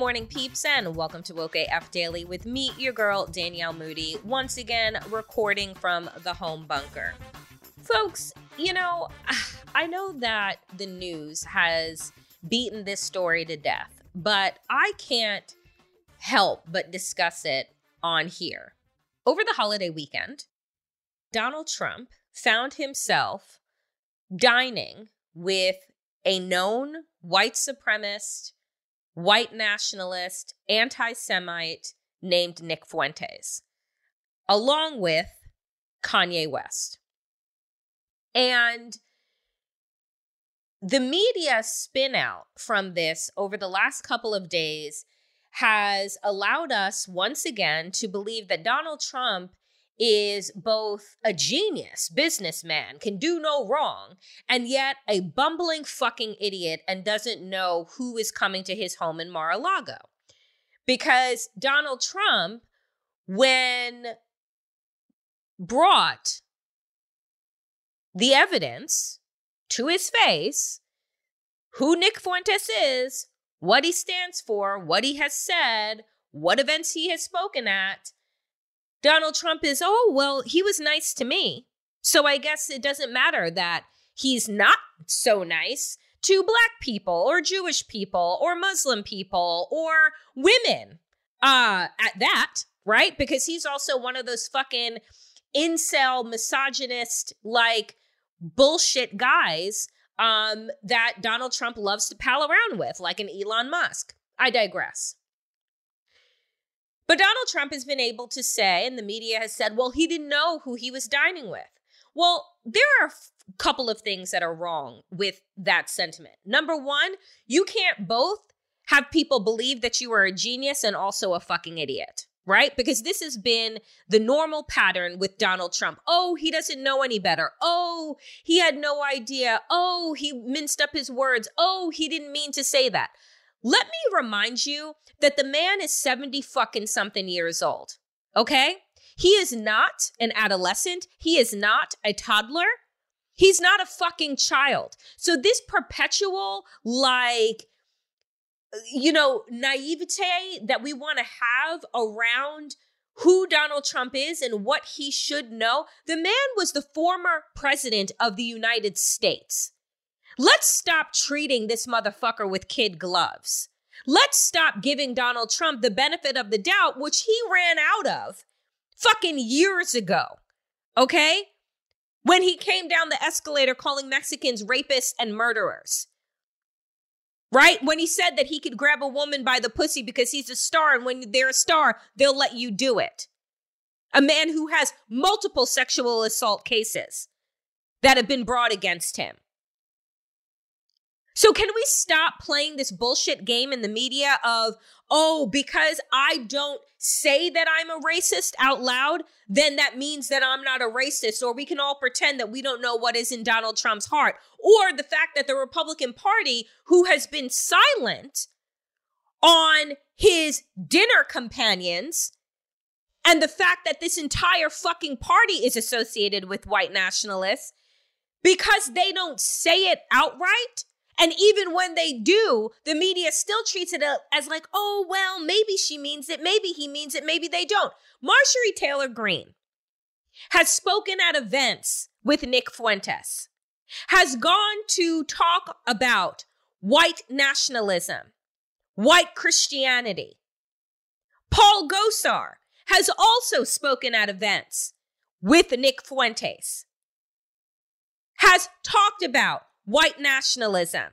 morning, peeps, and welcome to Woke AF Daily with me, your girl, Danielle Moody, once again recording from the home bunker. Folks, you know, I know that the news has beaten this story to death, but I can't help but discuss it on here. Over the holiday weekend, Donald Trump found himself dining with a known white supremacist white nationalist, anti Semite named Nick Fuentes, along with Kanye West. And the media spin out from this over the last couple of days has allowed us once again to believe that Donald Trump is both a genius businessman, can do no wrong, and yet a bumbling fucking idiot and doesn't know who is coming to his home in Mar a Lago. Because Donald Trump, when brought the evidence to his face, who Nick Fuentes is, what he stands for, what he has said, what events he has spoken at, Donald Trump is, oh, well, he was nice to me. So I guess it doesn't matter that he's not so nice to black people or Jewish people or Muslim people or women. Uh at that, right? Because he's also one of those fucking incel misogynist like bullshit guys um that Donald Trump loves to pal around with like an Elon Musk. I digress. But Donald Trump has been able to say, and the media has said, well, he didn't know who he was dining with. Well, there are a couple of things that are wrong with that sentiment. Number one, you can't both have people believe that you are a genius and also a fucking idiot, right? Because this has been the normal pattern with Donald Trump. Oh, he doesn't know any better. Oh, he had no idea. Oh, he minced up his words. Oh, he didn't mean to say that. Let me remind you that the man is 70 fucking something years old. Okay? He is not an adolescent. He is not a toddler. He's not a fucking child. So this perpetual, like, you know, naivete that we want to have around who Donald Trump is and what he should know. The man was the former president of the United States. Let's stop treating this motherfucker with kid gloves. Let's stop giving Donald Trump the benefit of the doubt, which he ran out of fucking years ago. Okay? When he came down the escalator calling Mexicans rapists and murderers. Right? When he said that he could grab a woman by the pussy because he's a star, and when they're a star, they'll let you do it. A man who has multiple sexual assault cases that have been brought against him. So, can we stop playing this bullshit game in the media of, oh, because I don't say that I'm a racist out loud, then that means that I'm not a racist, or we can all pretend that we don't know what is in Donald Trump's heart, or the fact that the Republican Party, who has been silent on his dinner companions, and the fact that this entire fucking party is associated with white nationalists, because they don't say it outright and even when they do, the media still treats it as like, oh, well, maybe she means it, maybe he means it, maybe they don't. Marjorie Taylor Greene has spoken at events with Nick Fuentes, has gone to talk about white nationalism, white Christianity. Paul Gosar has also spoken at events with Nick Fuentes, has talked about white nationalism.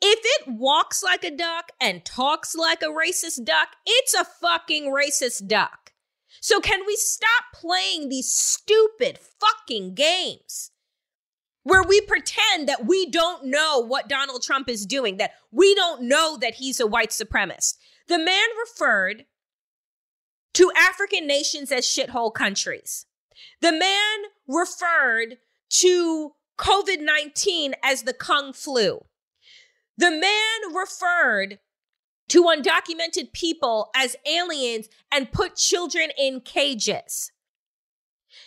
If it walks like a duck and talks like a racist duck, it's a fucking racist duck. So, can we stop playing these stupid fucking games where we pretend that we don't know what Donald Trump is doing, that we don't know that he's a white supremacist? The man referred to African nations as shithole countries. The man referred to COVID 19 as the Kung flu. The man referred to undocumented people as aliens and put children in cages.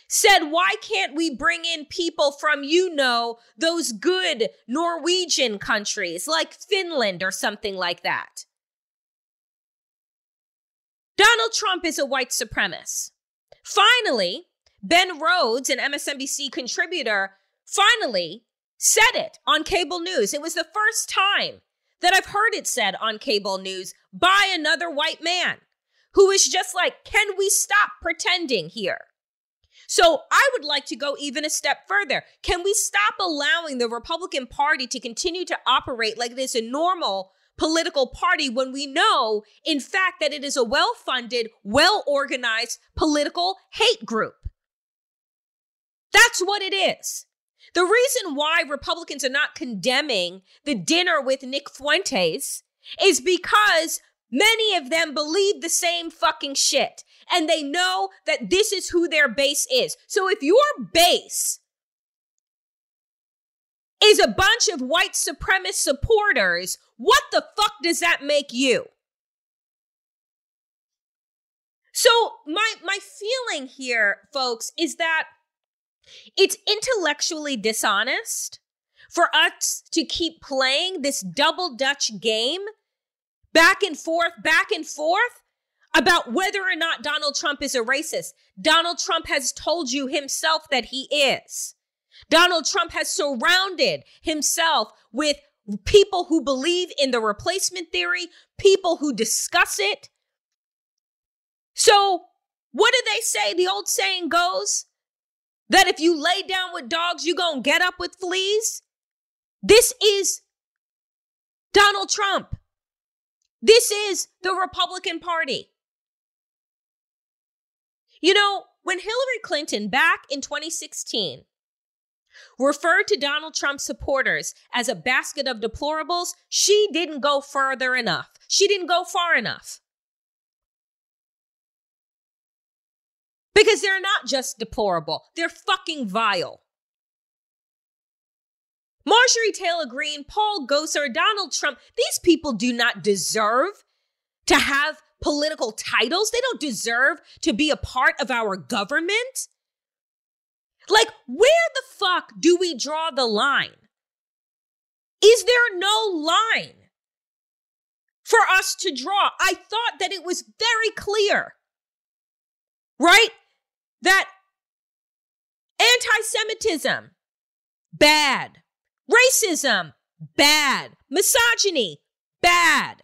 Said, why can't we bring in people from, you know, those good Norwegian countries like Finland or something like that? Donald Trump is a white supremacist. Finally, Ben Rhodes, an MSNBC contributor, finally said it on cable news. It was the first time that I've heard it said on cable news by another white man who is just like, can we stop pretending here? So I would like to go even a step further. Can we stop allowing the Republican Party to continue to operate like it is a normal political party when we know, in fact, that it is a well funded, well organized political hate group? That's what it is. The reason why Republicans are not condemning the dinner with Nick Fuentes is because many of them believe the same fucking shit. And they know that this is who their base is. So if your base is a bunch of white supremacist supporters, what the fuck does that make you? So my my feeling here folks is that it's intellectually dishonest for us to keep playing this double Dutch game back and forth, back and forth about whether or not Donald Trump is a racist. Donald Trump has told you himself that he is. Donald Trump has surrounded himself with people who believe in the replacement theory, people who discuss it. So, what do they say? The old saying goes that if you lay down with dogs, you're going to get up with fleas? This is Donald Trump. This is the Republican Party. You know, when Hillary Clinton back in 2016 referred to Donald Trump supporters as a basket of deplorables, she didn't go further enough. She didn't go far enough. Because they're not just deplorable, they're fucking vile. Marjorie Taylor Greene, Paul Gosar, Donald Trump, these people do not deserve to have political titles. They don't deserve to be a part of our government. Like, where the fuck do we draw the line? Is there no line for us to draw? I thought that it was very clear, right? That anti Semitism, bad. Racism, bad. Misogyny, bad.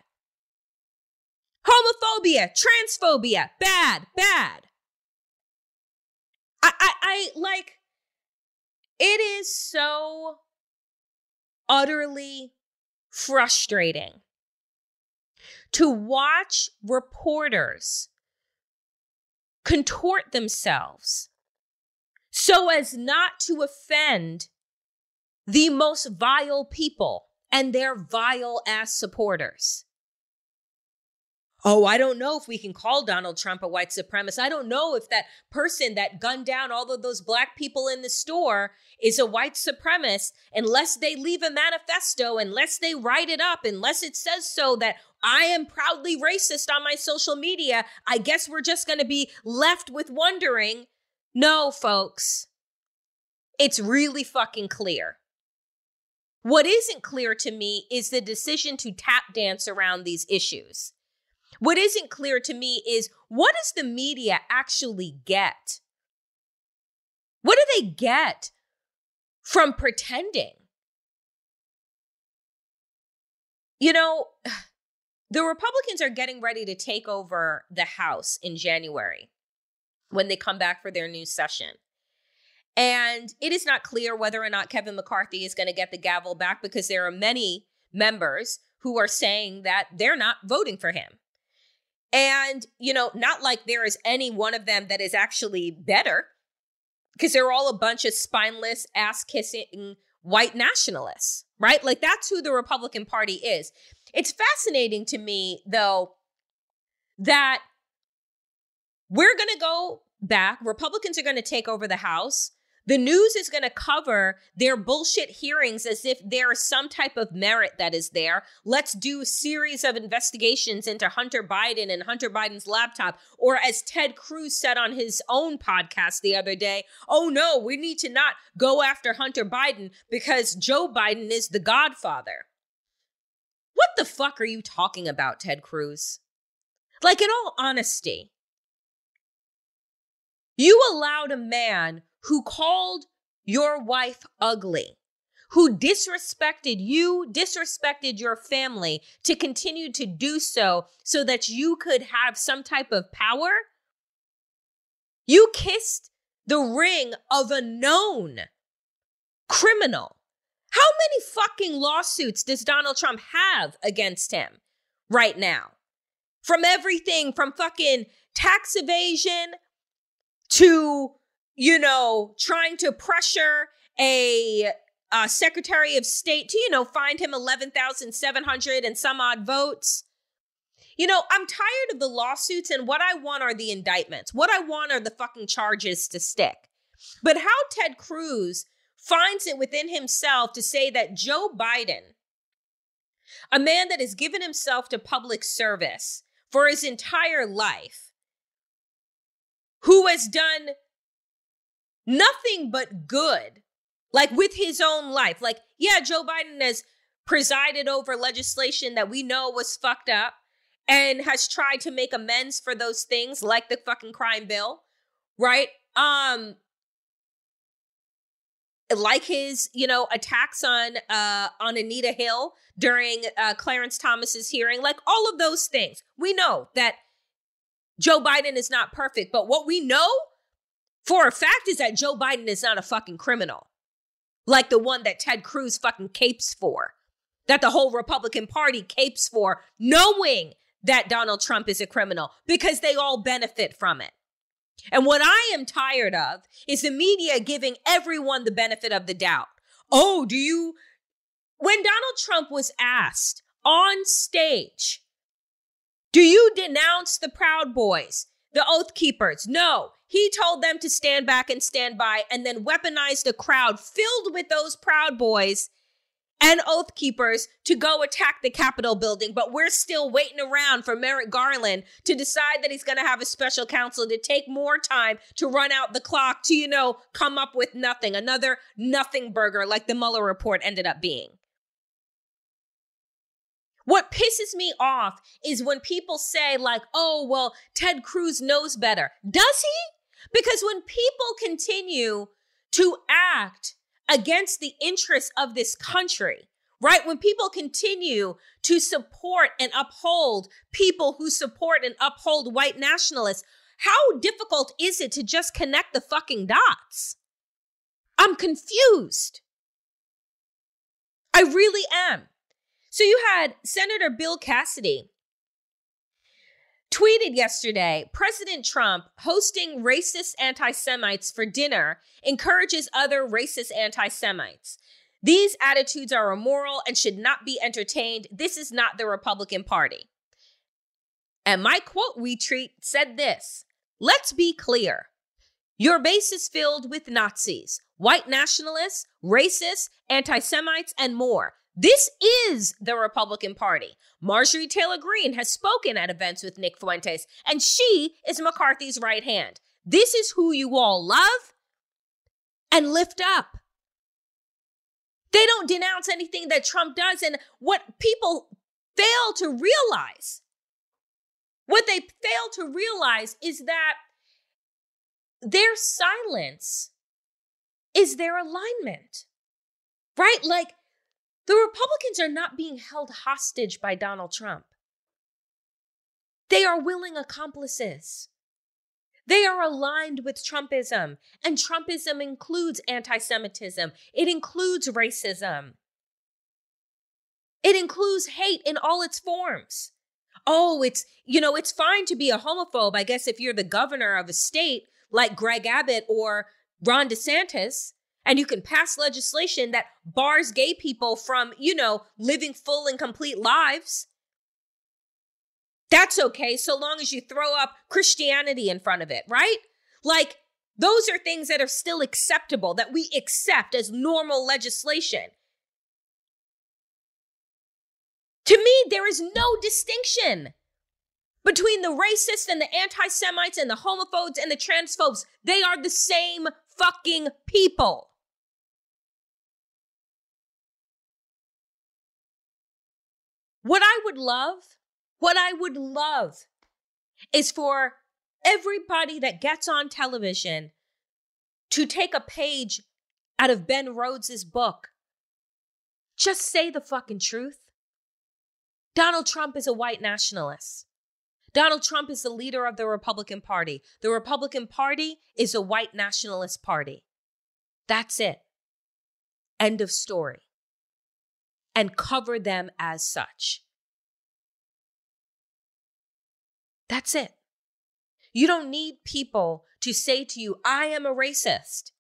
Homophobia, transphobia, bad, bad. I, I, I like, it is so utterly frustrating to watch reporters contort themselves so as not to offend the most vile people and their vile ass supporters. Oh, I don't know if we can call Donald Trump a white supremacist. I don't know if that person that gunned down all of those black people in the store is a white supremacist unless they leave a manifesto, unless they write it up, unless it says so that I am proudly racist on my social media. I guess we're just going to be left with wondering. No, folks. It's really fucking clear. What isn't clear to me is the decision to tap dance around these issues. What isn't clear to me is what does the media actually get? What do they get from pretending? You know, the Republicans are getting ready to take over the House in January when they come back for their new session. And it is not clear whether or not Kevin McCarthy is going to get the gavel back because there are many members who are saying that they're not voting for him. And, you know, not like there is any one of them that is actually better because they're all a bunch of spineless, ass kissing white nationalists, right? Like that's who the Republican Party is. It's fascinating to me, though, that we're going to go back. Republicans are going to take over the House. The news is going to cover their bullshit hearings as if there is some type of merit that is there. Let's do a series of investigations into Hunter Biden and Hunter Biden's laptop. Or as Ted Cruz said on his own podcast the other day, oh no, we need to not go after Hunter Biden because Joe Biden is the godfather. What the fuck are you talking about, Ted Cruz? Like, in all honesty, you allowed a man who called your wife ugly, who disrespected you, disrespected your family to continue to do so so that you could have some type of power? You kissed the ring of a known criminal. How many fucking lawsuits does Donald Trump have against him right now? From everything from fucking tax evasion to you know, trying to pressure a Secretary of State to, you know, find him 11,700 and some odd votes. You know, I'm tired of the lawsuits, and what I want are the indictments. What I want are the fucking charges to stick. But how Ted Cruz finds it within himself to say that Joe Biden, a man that has given himself to public service for his entire life, who has done nothing but good, like with his own life. Like, yeah, Joe Biden has presided over legislation that we know was fucked up and has tried to make amends for those things, like the fucking crime bill, right? Um, like his, you know, attacks on uh on Anita Hill during uh Clarence Thomas's hearing, like all of those things. We know that Joe Biden is not perfect, but what we know for a fact is that Joe Biden is not a fucking criminal like the one that Ted Cruz fucking capes for, that the whole Republican Party capes for, knowing that Donald Trump is a criminal because they all benefit from it. And what I am tired of is the media giving everyone the benefit of the doubt. Oh, do you? When Donald Trump was asked on stage, do you denounce the Proud Boys, the Oath Keepers? No. He told them to stand back and stand by and then weaponized a crowd filled with those Proud Boys and Oath Keepers to go attack the Capitol building. But we're still waiting around for Merrick Garland to decide that he's going to have a special counsel to take more time to run out the clock to, you know, come up with nothing. Another nothing burger like the Mueller report ended up being. What pisses me off is when people say, like, oh, well, Ted Cruz knows better. Does he? Because when people continue to act against the interests of this country, right? When people continue to support and uphold people who support and uphold white nationalists, how difficult is it to just connect the fucking dots? I'm confused. I really am. So you had Senator Bill Cassidy tweeted yesterday President Trump hosting racist anti Semites for dinner encourages other racist anti Semites. These attitudes are immoral and should not be entertained. This is not the Republican Party. And my quote retweet said this Let's be clear. Your base is filled with Nazis, white nationalists, racists, anti Semites, and more. This is the Republican Party. Marjorie Taylor Greene has spoken at events with Nick Fuentes, and she is McCarthy's right hand. This is who you all love and lift up. They don't denounce anything that Trump does. And what people fail to realize, what they fail to realize is that their silence is their alignment, right? Like the Republicans are not being held hostage by Donald Trump. They are willing accomplices. They are aligned with Trumpism, and Trumpism includes anti Semitism, it includes racism, it includes hate in all its forms. Oh, it's, you know, it's fine to be a homophobe, I guess, if you're the governor of a state like Greg Abbott or Ron DeSantis and you can pass legislation that bars gay people from, you know, living full and complete lives. That's okay so long as you throw up Christianity in front of it, right? Like, those are things that are still acceptable, that we accept as normal legislation. To me, there is no distinction between the racists and the anti Semites and the homophobes and the transphobes. They are the same fucking people. What I would love, what I would love is for everybody that gets on television to take a page out of Ben Rhodes's book. Just say the fucking truth. Donald Trump is a white nationalist. Donald Trump is the leader of the Republican Party. The Republican Party is a white nationalist party. That's it. End of story and cover them as such. That's it. You don't need people to say to you, I am a racist.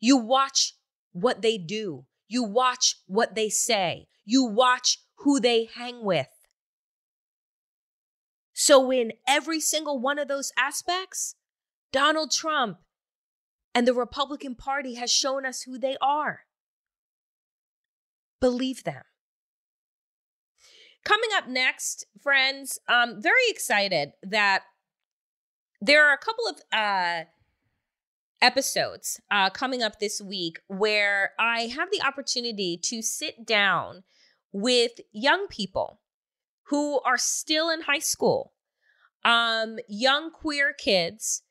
You watch what they do, you watch what they say, you watch who they hang with. So, in every single one of those aspects, Donald Trump and the Republican Party has shown us who they are. Believe them. Coming up next, friends, I'm very excited that there are a couple of uh, episodes uh, coming up this week where I have the opportunity to sit down with young people who are still in high school, um, young queer kids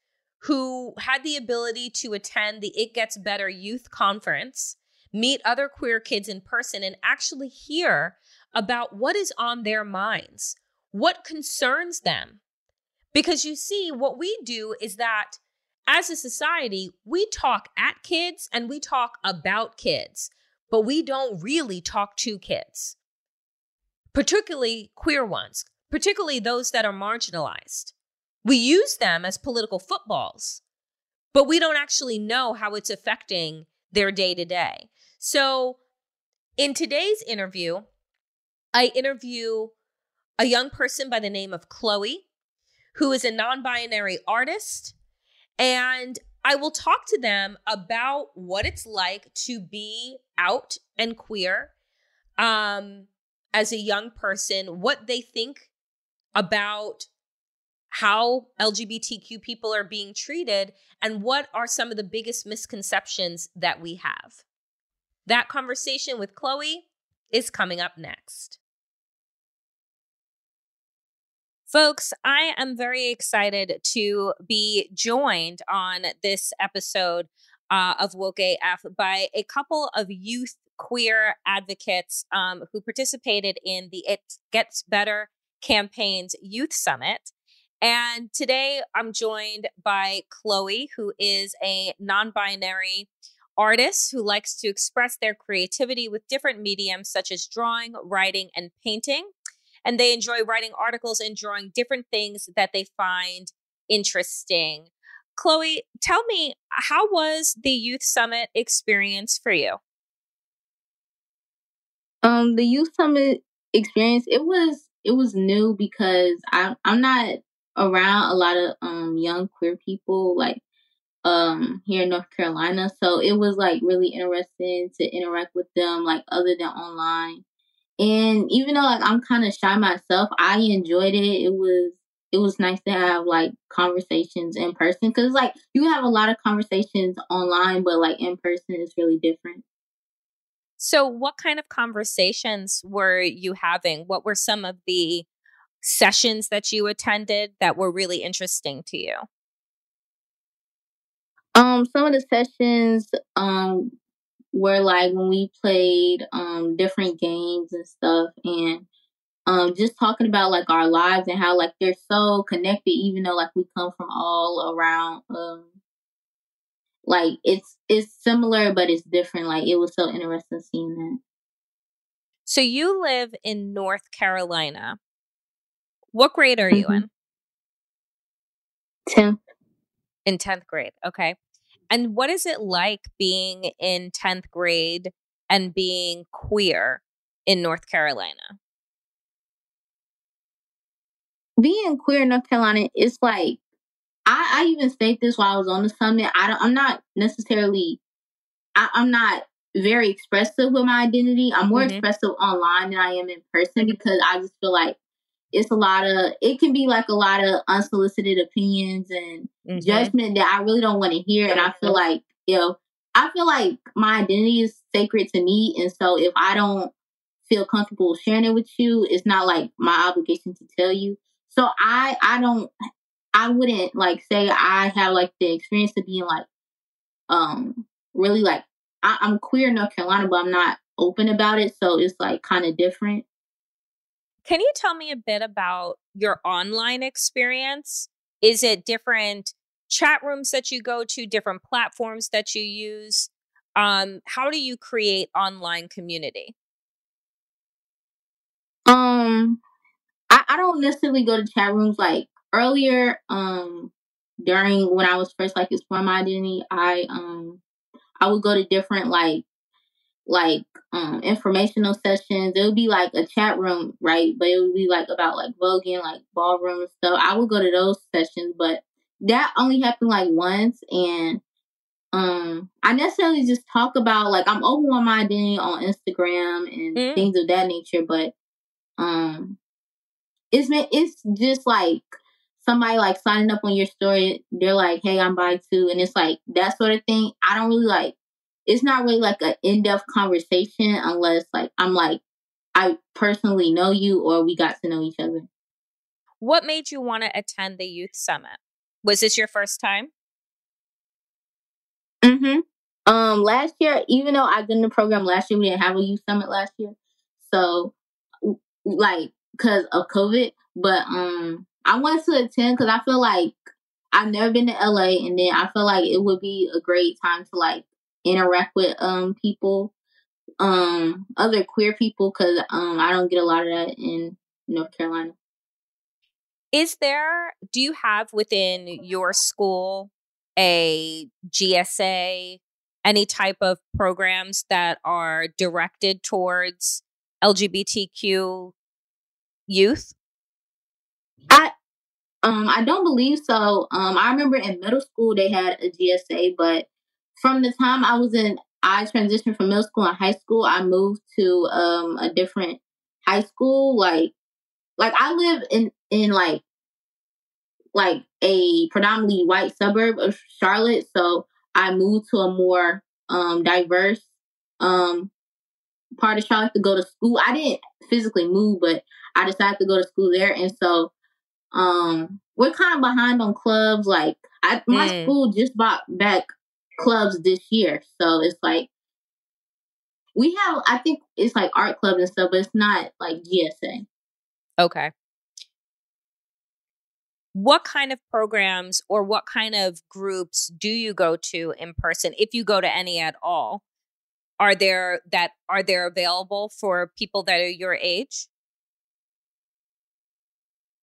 who had the ability to attend the It Gets Better Youth Conference meet other queer kids in person, and actually hear about what is on their minds, what concerns them. Because you see, what we do is that as a society, we talk at kids and we talk about kids, but we don't really talk to kids, particularly queer ones, particularly those that are marginalized. We use them as political footballs, but we don't actually know how it's affecting their day to day. So, in today's interview, I interview a young person by the name of Chloe, who is a non binary artist. And I will talk to them about what it's like to be out and queer um, as a young person, what they think about how LGBTQ people are being treated, and what are some of the biggest misconceptions that we have. That conversation with Chloe is coming up next. Folks, I am very excited to be joined on this episode uh, of Woke AF by a couple of youth queer advocates um, who participated in the It Gets Better campaign's Youth Summit. And today I'm joined by Chloe, who is a non binary artists who likes to express their creativity with different mediums such as drawing, writing, and painting. And they enjoy writing articles and drawing different things that they find interesting. Chloe, tell me, how was the Youth Summit experience for you? Um, the youth summit experience it was it was new because I I'm not around a lot of um young queer people like um here in North Carolina, so it was like really interesting to interact with them like other than online. And even though like I'm kind of shy myself, I enjoyed it. It was it was nice to have like conversations in person because like you have a lot of conversations online, but like in person is really different. So, what kind of conversations were you having? What were some of the sessions that you attended that were really interesting to you? Um, some of the sessions um were like when we played um different games and stuff and um just talking about like our lives and how like they're so connected even though like we come from all around um like it's it's similar but it's different like it was so interesting seeing that. So you live in north carolina. What grade are you mm-hmm. in? 10th in 10th grade okay and what is it like being in 10th grade and being queer in north carolina being queer in north carolina is like I, I even state this while I was on the summit. I don't, I'm not necessarily, I, am not very expressive with my identity. I'm more mm-hmm. expressive online than I am in person because I just feel like it's a lot of, it can be like a lot of unsolicited opinions and mm-hmm. judgment that I really don't want to hear. And I feel like, you know, I feel like my identity is sacred to me. And so if I don't feel comfortable sharing it with you, it's not like my obligation to tell you. So I I don't I wouldn't like say I have like the experience of being like um really like I, I'm queer in North Carolina, but I'm not open about it, so it's like kind of different. Can you tell me a bit about your online experience? Is it different chat rooms that you go to, different platforms that you use? Um, how do you create online community? Um, I, I don't necessarily go to chat rooms like earlier, um, during when I was first like exploring my identity, I um I would go to different like like um informational sessions. It would be like a chat room, right? But it would be like about like voguing, like ballroom and stuff. I would go to those sessions, but that only happened like once and um I necessarily just talk about like I'm open on my identity on Instagram and mm-hmm. things of that nature, but um it's it's just like somebody like signing up on your story, they're like, "Hey, I'm bi too," and it's like that sort of thing. I don't really like. It's not really like an in depth conversation unless like I'm like I personally know you or we got to know each other. What made you want to attend the youth summit? Was this your first time? Mm-hmm. Um, last year, even though I did in the program last year, we didn't have a youth summit last year. So, like, because of COVID. But um, I wanted to attend because I feel like I've never been to LA, and then I feel like it would be a great time to like interact with um people, um other queer people because um I don't get a lot of that in North Carolina. Is there? Do you have within your school a GSA? Any type of programs that are directed towards LGBTQ youth? I um, I don't believe so. Um, I remember in middle school they had a GSA, but from the time I was in, I transitioned from middle school and high school. I moved to um a different high school. Like, like I live in in like like a predominantly white suburb of Charlotte, so I moved to a more um diverse um part of Charlotte to go to school. I didn't physically move, but I decided to go to school there, and so um, we're kind of behind on clubs. Like I, my mm. school just bought back clubs this year, so it's like we have. I think it's like art clubs and stuff, but it's not like GSA. Okay. What kind of programs or what kind of groups do you go to in person, if you go to any at all? Are there that are there available for people that are your age?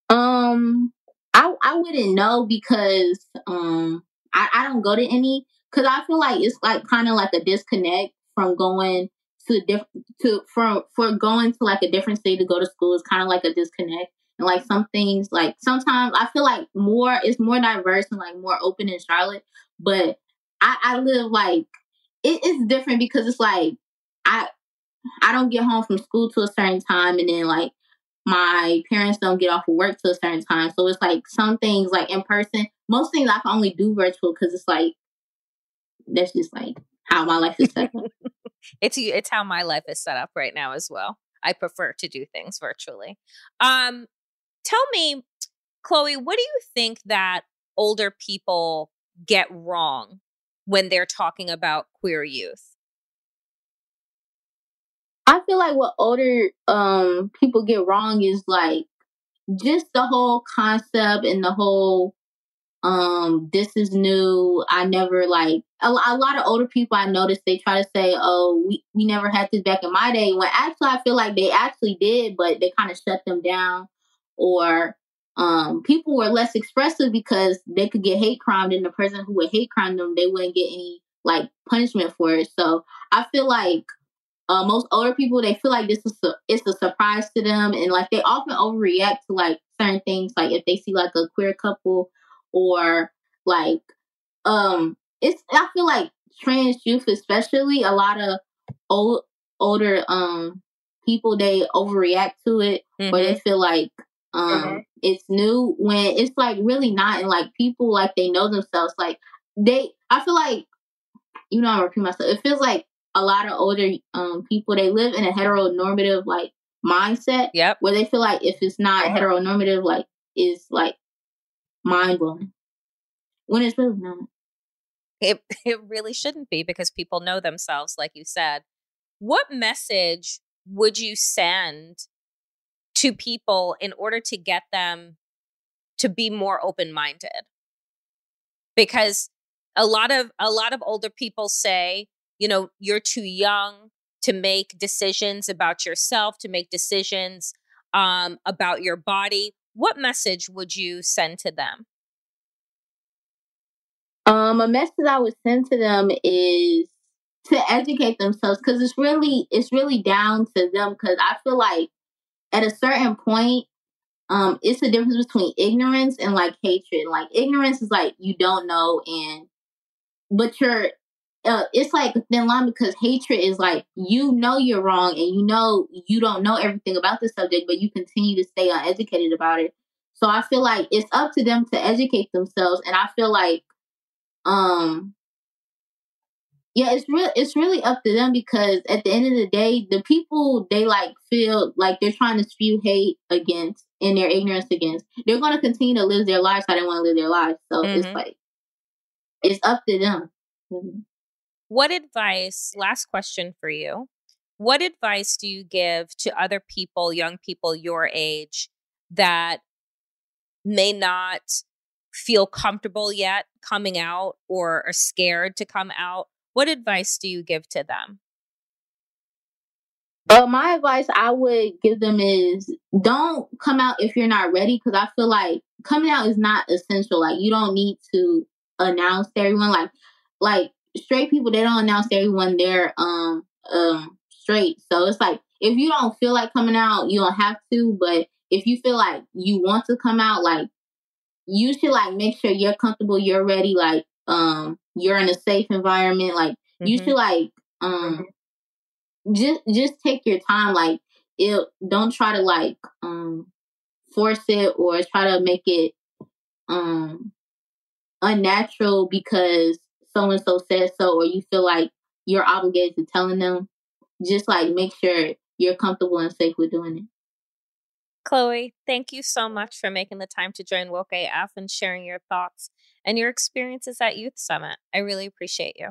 Um, I I wouldn't know because um I, I don't go to any because I feel like it's like kind of like a disconnect from going to different to for for going to like a different state to go to school is kind of like a disconnect. And like some things, like sometimes I feel like more it's more diverse and like more open in Charlotte, but I, I live like it, it's different because it's like I I don't get home from school to a certain time, and then like my parents don't get off of work to a certain time. So it's like some things like in person. Most things I can only do virtual because it's like that's just like how my life is set up. it's it's how my life is set up right now as well. I prefer to do things virtually. Um, tell me, Chloe, what do you think that older people get wrong when they're talking about queer youth? I feel like what older um people get wrong is like just the whole concept and the whole um this is new. I never like a, a, lot of older people i noticed they try to say oh we, we never had this back in my day when actually i feel like they actually did but they kind of shut them down. Or um people were less expressive because they could get hate crimed and the person who would hate crime them they wouldn't get any like punishment for it. So i feel like uh, most older people they feel like this is a, it's a surprise to them and like they often overreact to like certain things like if they see like a queer couple or like um it's i feel like trans youth especially a lot of old older um people they overreact to it mm-hmm. or they feel like um mm-hmm. it's new when it's like really not and like people like they know themselves like they i feel like you know i repeat myself it feels like a lot of older um, people they live in a heteronormative like mindset. Yep. Where they feel like if it's not heteronormative, like is like mind blowing. When it's really not. It it really shouldn't be because people know themselves, like you said. What message would you send to people in order to get them to be more open minded? Because a lot of a lot of older people say you know, you're too young to make decisions about yourself, to make decisions um, about your body. What message would you send to them? Um, a message I would send to them is to educate themselves because it's really it's really down to them because I feel like at a certain point um it's the difference between ignorance and like hatred like ignorance is like you don't know and but you're uh, it's like a thin line because hatred is like you know you're wrong and you know you don't know everything about the subject, but you continue to stay uneducated about it. So I feel like it's up to them to educate themselves, and I feel like, um, yeah, it's real. It's really up to them because at the end of the day, the people they like feel like they're trying to spew hate against and their ignorance against, they're going to continue to live their lives how they want to live their lives. So mm-hmm. it's like it's up to them. Mm-hmm. What advice, last question for you, what advice do you give to other people, young people your age, that may not feel comfortable yet coming out or are scared to come out? What advice do you give to them? Uh, my advice I would give them is don't come out if you're not ready because I feel like coming out is not essential. Like you don't need to announce to everyone. Like like straight people they don't announce everyone they're um um straight. So it's like if you don't feel like coming out, you don't have to. But if you feel like you want to come out, like you should like make sure you're comfortable, you're ready, like um you're in a safe environment. Like mm-hmm. you should like um just just take your time. Like it don't try to like um force it or try to make it um unnatural because so and so said so, or you feel like you're obligated to telling them, just like make sure you're comfortable and safe with doing it. Chloe, thank you so much for making the time to join Woke AF and sharing your thoughts and your experiences at Youth Summit. I really appreciate you.